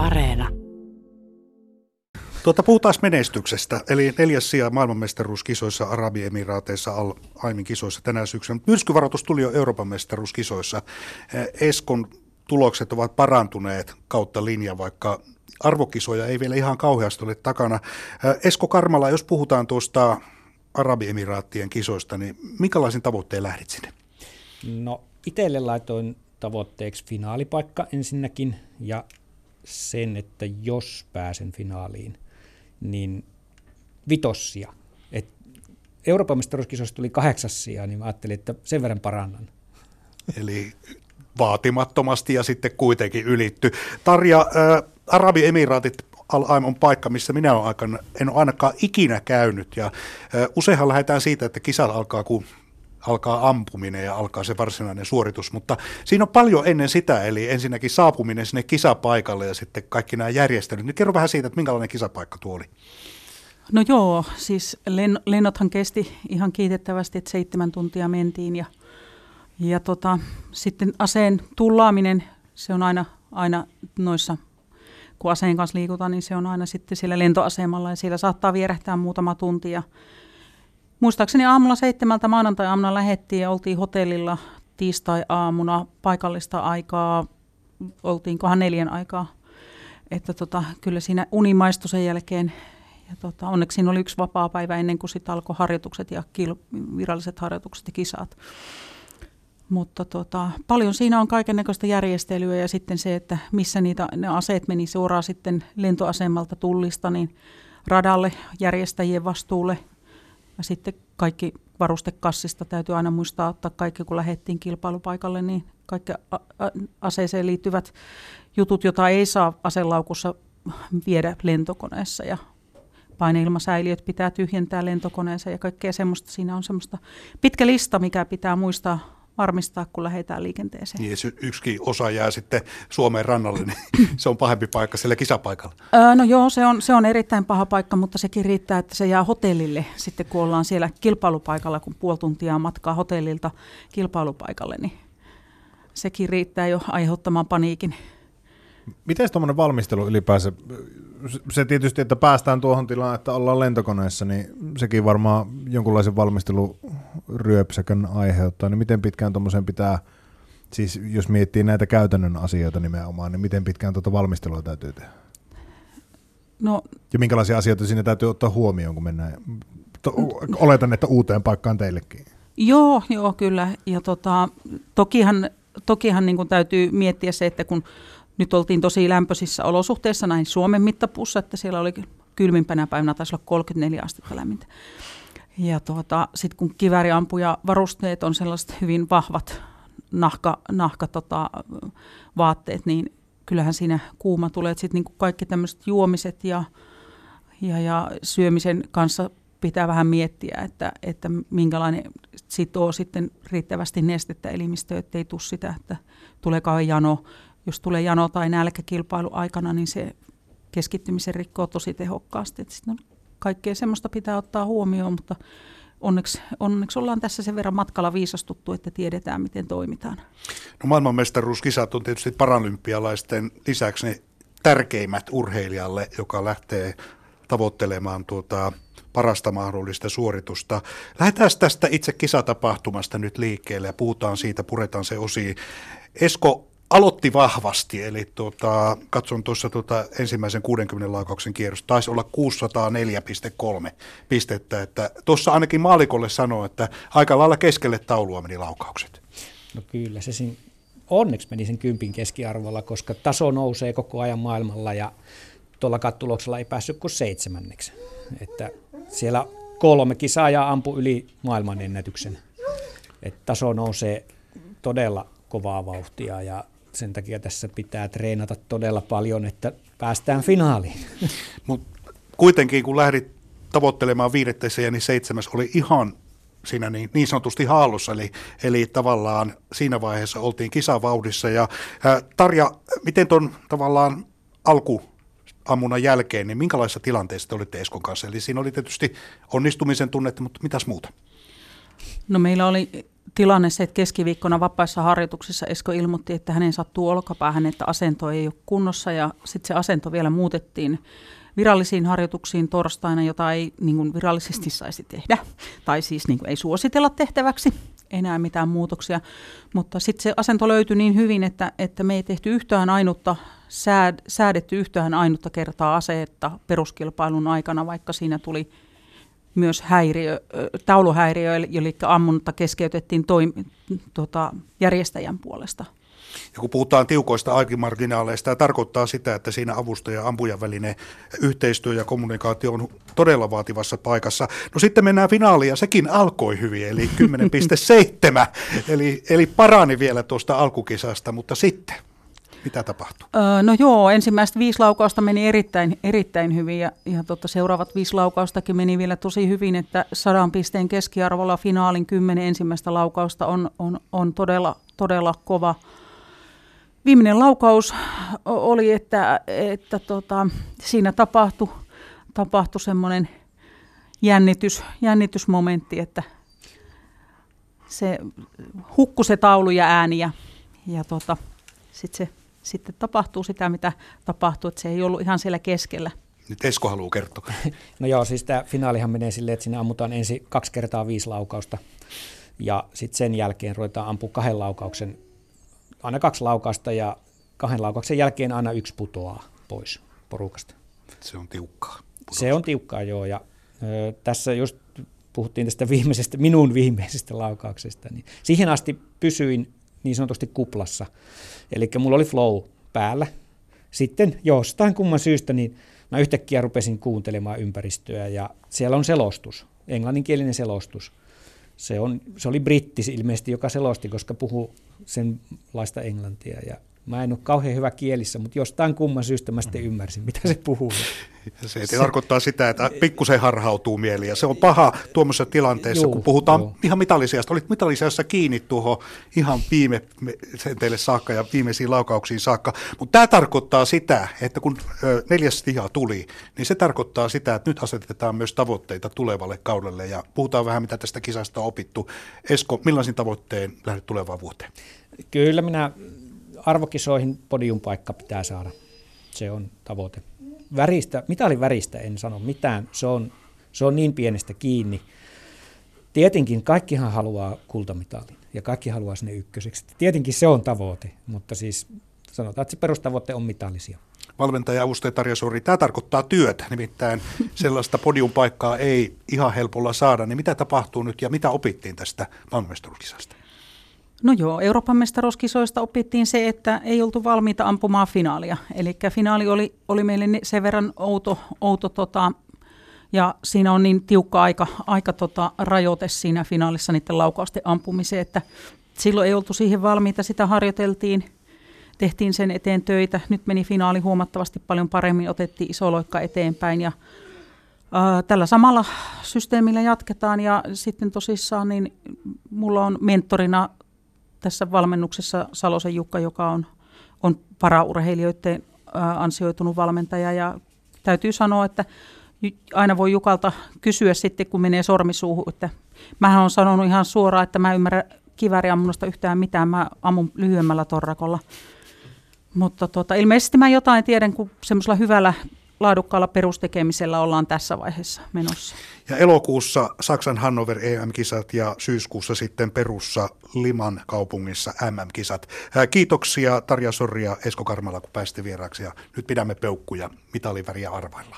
Areena. Tuota, puhutaan menestyksestä, eli neljäs sija maailmanmestaruuskisoissa Arabiemiraateissa Al Aimin kisoissa tänä syksynä. Myrskyvaroitus tuli jo Euroopan mestaruuskisoissa. Eh, Eskon tulokset ovat parantuneet kautta linja, vaikka arvokisoja ei vielä ihan kauheasti ole takana. Eh, Esko Karmala, jos puhutaan tuosta Arabiemiraattien kisoista, niin minkälaisen tavoitteen lähdit sinne? No itselle laitoin tavoitteeksi finaalipaikka ensinnäkin ja sen, että jos pääsen finaaliin, niin vitossia. Et Euroopan mestaruuskisoissa tuli kahdeksas sija, niin mä ajattelin, että sen verran parannan. Eli vaatimattomasti ja sitten kuitenkin ylitty. Tarja, äh, Arabiemiraatit Al-Aim on paikka, missä minä olen aikana, en ole ainakaan ikinä käynyt. Ja, äh, useinhan lähdetään siitä, että kisat alkaa, kun alkaa ampuminen ja alkaa se varsinainen suoritus, mutta siinä on paljon ennen sitä, eli ensinnäkin saapuminen sinne kisapaikalle ja sitten kaikki nämä järjestelyt. Nyt kerro vähän siitä, että minkälainen kisapaikka tuo oli. No joo, siis len, lennothan kesti ihan kiitettävästi, että seitsemän tuntia mentiin ja, ja tota, sitten aseen tullaaminen, se on aina, aina noissa, kun aseen kanssa liikutaan, niin se on aina sitten siellä lentoasemalla ja siellä saattaa vierähtää muutama tunti ja Muistaakseni aamulla seitsemältä maanantai-aamuna lähettiin ja oltiin hotellilla tiistai-aamuna paikallista aikaa, oltiinkohan neljän aikaa. Että tota, kyllä siinä uni maistui sen jälkeen. Ja tota, onneksi siinä oli yksi vapaa päivä ennen kuin sitten alkoi harjoitukset ja kil, viralliset harjoitukset ja kisat. Mutta tota, paljon siinä on kaikenlaista järjestelyä ja sitten se, että missä niitä, ne aseet meni suoraan sitten lentoasemalta tullista, niin radalle järjestäjien vastuulle – ja sitten kaikki varustekassista täytyy aina muistaa ottaa kaikki, kun lähdettiin kilpailupaikalle, niin kaikki aseeseen liittyvät jutut, joita ei saa aselaukussa viedä lentokoneessa ja paineilmasäiliöt pitää tyhjentää lentokoneessa ja kaikkea semmoista. Siinä on semmoista pitkä lista, mikä pitää muistaa varmistaa, kun lähdetään liikenteeseen. Niin, jos yksikin osa jää sitten Suomeen rannalle, niin se on pahempi paikka siellä kisapaikalla. Öö, no joo, se on, se on erittäin paha paikka, mutta sekin riittää, että se jää hotellille sitten, kun ollaan siellä kilpailupaikalla, kun puoli tuntia matkaa hotellilta kilpailupaikalle, niin sekin riittää jo aiheuttamaan paniikin. Miten tuommoinen valmistelu ylipäänsä, se tietysti, että päästään tuohon tilaan, että ollaan lentokoneessa, niin sekin varmaan jonkunlaisen valmisteluryöpsäkön aiheuttaa, niin miten pitkään tuommoisen pitää, siis jos miettii näitä käytännön asioita nimenomaan, niin miten pitkään tuota valmistelua täytyy tehdä? No, ja minkälaisia asioita siinä täytyy ottaa huomioon, kun mennään, oletan, että uuteen paikkaan teillekin. Joo, joo, kyllä. Ja tota, tokihan, tokihan niin täytyy miettiä se, että kun nyt oltiin tosi lämpöisissä olosuhteissa näin Suomen mittapuussa, että siellä oli kylmimpänä päivänä taisi olla 34 astetta lämmintä. Ja tuota, sitten kun kivääriampuja varusteet on sellaiset hyvin vahvat nahka, nahka tota, vaatteet, niin kyllähän siinä kuuma tulee. Sitten niin kaikki tämmöiset juomiset ja, ja, ja syömisen kanssa pitää vähän miettiä, että, että minkälainen sitoo sitten riittävästi nestettä elimistöön, ettei tule sitä, että tulee kauhean jano jos tulee jano tai nälkäkilpailu aikana, niin se keskittymisen rikkoo tosi tehokkaasti. Sitten kaikkea semmoista pitää ottaa huomioon, mutta onneksi, onneksi ollaan tässä sen verran matkalla viisastuttu, että tiedetään, miten toimitaan. No maailmanmestaruuskisat on tietysti paralympialaisten lisäksi ne tärkeimmät urheilijalle, joka lähtee tavoittelemaan tuota parasta mahdollista suoritusta. Lähdetään tästä itse kisatapahtumasta nyt liikkeelle ja puhutaan siitä, puretaan se osiin. Esko, aloitti vahvasti, eli tuota, katson tuossa tuota ensimmäisen 60 laukauksen kierrosta, taisi olla 604,3 pistettä, että tuossa ainakin maalikolle sanoi, että aika lailla keskelle taulua meni laukaukset. No kyllä, se siinä onneksi meni sen kympin keskiarvolla, koska taso nousee koko ajan maailmalla ja tuolla kattuloksella ei päässyt kuin seitsemänneksi. Että siellä kolme kisaajaa ampui yli maailmanennätyksen. että taso nousee todella kovaa vauhtia ja sen takia tässä pitää treenata todella paljon, että päästään finaaliin. Mut kuitenkin kun lähdit tavoittelemaan viidettä niin seitsemäs oli ihan siinä niin, niin sanotusti haallossa, eli, eli tavallaan siinä vaiheessa oltiin kisavauhdissa. Ja, ää, Tarja, miten tuon tavallaan alku ammunnan jälkeen, niin minkälaisessa tilanteessa te olitte Eskon kanssa? Eli siinä oli tietysti onnistumisen tunnetta, mutta mitäs muuta? No meillä oli tilanne se, että keskiviikkona vapaissa harjoituksissa Esko ilmoitti, että hänen sattuu olkapäähän, että asento ei ole kunnossa ja sitten se asento vielä muutettiin virallisiin harjoituksiin torstaina, jota ei niin kuin virallisesti saisi tehdä, tai siis niin kuin ei suositella tehtäväksi enää mitään muutoksia. Mutta sitten se asento löytyi niin hyvin, että, että me ei tehty yhtään ainutta, sääd, säädetty yhtään ainutta kertaa aseetta peruskilpailun aikana, vaikka siinä tuli myös häiriö, tauluhäiriö, eli ammunta keskeytettiin toim, tota, järjestäjän puolesta. Ja kun puhutaan tiukoista aikimarginaaleista, tämä tarkoittaa sitä, että siinä avustaja ja ampujan välinen yhteistyö ja kommunikaatio on todella vaativassa paikassa. No sitten mennään finaaliin ja sekin alkoi hyvin, eli 10,7, eli, eli parani vielä tuosta alkukisasta, mutta sitten mitä tapahtui? Öö, no joo, ensimmäiset viisi laukausta meni erittäin, erittäin hyvin ja, ja tota, seuraavat viisi laukaustakin meni vielä tosi hyvin, että sadan pisteen keskiarvolla finaalin kymmenen ensimmäistä laukausta on, on, on todella, todella kova. Viimeinen laukaus oli, että, että tota, siinä tapahtui, tapahtui semmoinen jännitys, jännitysmomentti, että se hukkui se taulu ja ääni ja, ja tota, sitten se sitten tapahtuu sitä, mitä tapahtuu, että se ei ollut ihan siellä keskellä. Nyt Esko haluaa kertoa. No joo, siis tämä finaalihan menee silleen, että sinne ammutaan ensin kaksi kertaa viisi laukausta ja sitten sen jälkeen ruvetaan ampua kahden laukauksen, aina kaksi laukausta ja kahden laukauksen jälkeen aina yksi putoaa pois porukasta. Se on tiukkaa. Putosta. Se on tiukkaa, joo. Ja ö, tässä just puhuttiin tästä viimeisestä, minun viimeisestä laukauksesta, niin siihen asti pysyin niin sanotusti kuplassa. Eli mulla oli flow päällä. Sitten jostain kumman syystä, niin mä yhtäkkiä rupesin kuuntelemaan ympäristöä ja siellä on selostus, englanninkielinen selostus. Se, on, se oli britti ilmeisesti, joka selosti, koska puhuu senlaista englantia ja Mä en ole kauhean hyvä kielissä, mutta jostain kumman syystä mä sitten ymmärsin, mitä se puhuu. Se, se tarkoittaa sitä, että pikkusen harhautuu mieli ja se on paha tuommoisessa tilanteessa, juu, kun puhutaan juu. ihan mitallisiasta. Olit mitallisiasta kiinni tuohon ihan viime teille saakka ja viimeisiin laukauksiin saakka. Mutta tämä tarkoittaa sitä, että kun neljäs tiha tuli, niin se tarkoittaa sitä, että nyt asetetaan myös tavoitteita tulevalle kaudelle ja puhutaan vähän, mitä tästä kisasta on opittu. Esko, millaisin tavoitteen lähdet tulevaan vuoteen? Kyllä minä arvokisoihin podiumpaikka pitää saada. Se on tavoite. Väristä, mitalin väristä en sano mitään, se on, se on niin pienestä kiinni. Tietenkin kaikkihan haluaa kultamitalin ja kaikki haluaa sinne ykköseksi. Tietenkin se on tavoite, mutta siis sanotaan, että se perustavoite on mitallisia. Valmentaja avustaja Tarja Suori, tämä tarkoittaa työtä, nimittäin sellaista podiumpaikkaa ei ihan helpolla saada. Niin mitä tapahtuu nyt ja mitä opittiin tästä maailmanmestaruuskisasta? No joo, Euroopan mestaruuskisoista opittiin se, että ei oltu valmiita ampumaan finaalia. Eli finaali oli, oli meille sen verran outo, outo tota, ja siinä on niin tiukka aika, aika tota, rajoite siinä finaalissa niiden laukausten ampumiseen, että silloin ei oltu siihen valmiita, sitä harjoiteltiin, tehtiin sen eteen töitä. Nyt meni finaali huomattavasti paljon paremmin, otettiin iso loikka eteenpäin ja tällä samalla systeemillä jatketaan ja sitten tosissaan niin mulla on mentorina tässä valmennuksessa Salosen Jukka, joka on, on paraurheilijoiden ansioitunut valmentaja ja täytyy sanoa, että aina voi Jukalta kysyä sitten, kun menee sormisuuhun, että mähän on sanonut ihan suoraan, että mä ymmärrän kivääriammunnosta yhtään mitään, mä ammun lyhyemmällä torrakolla. Mutta tota, ilmeisesti mä jotain tiedän, kun semmoisella hyvällä laadukkaalla perustekemisellä ollaan tässä vaiheessa menossa. Ja elokuussa Saksan Hannover EM-kisat ja syyskuussa sitten Perussa Liman kaupungissa MM-kisat. Kiitoksia Tarja Sorri ja Esko Karmala, kun pääsitte vieraaksi ja nyt pidämme peukkuja mitaliväriä arvailla.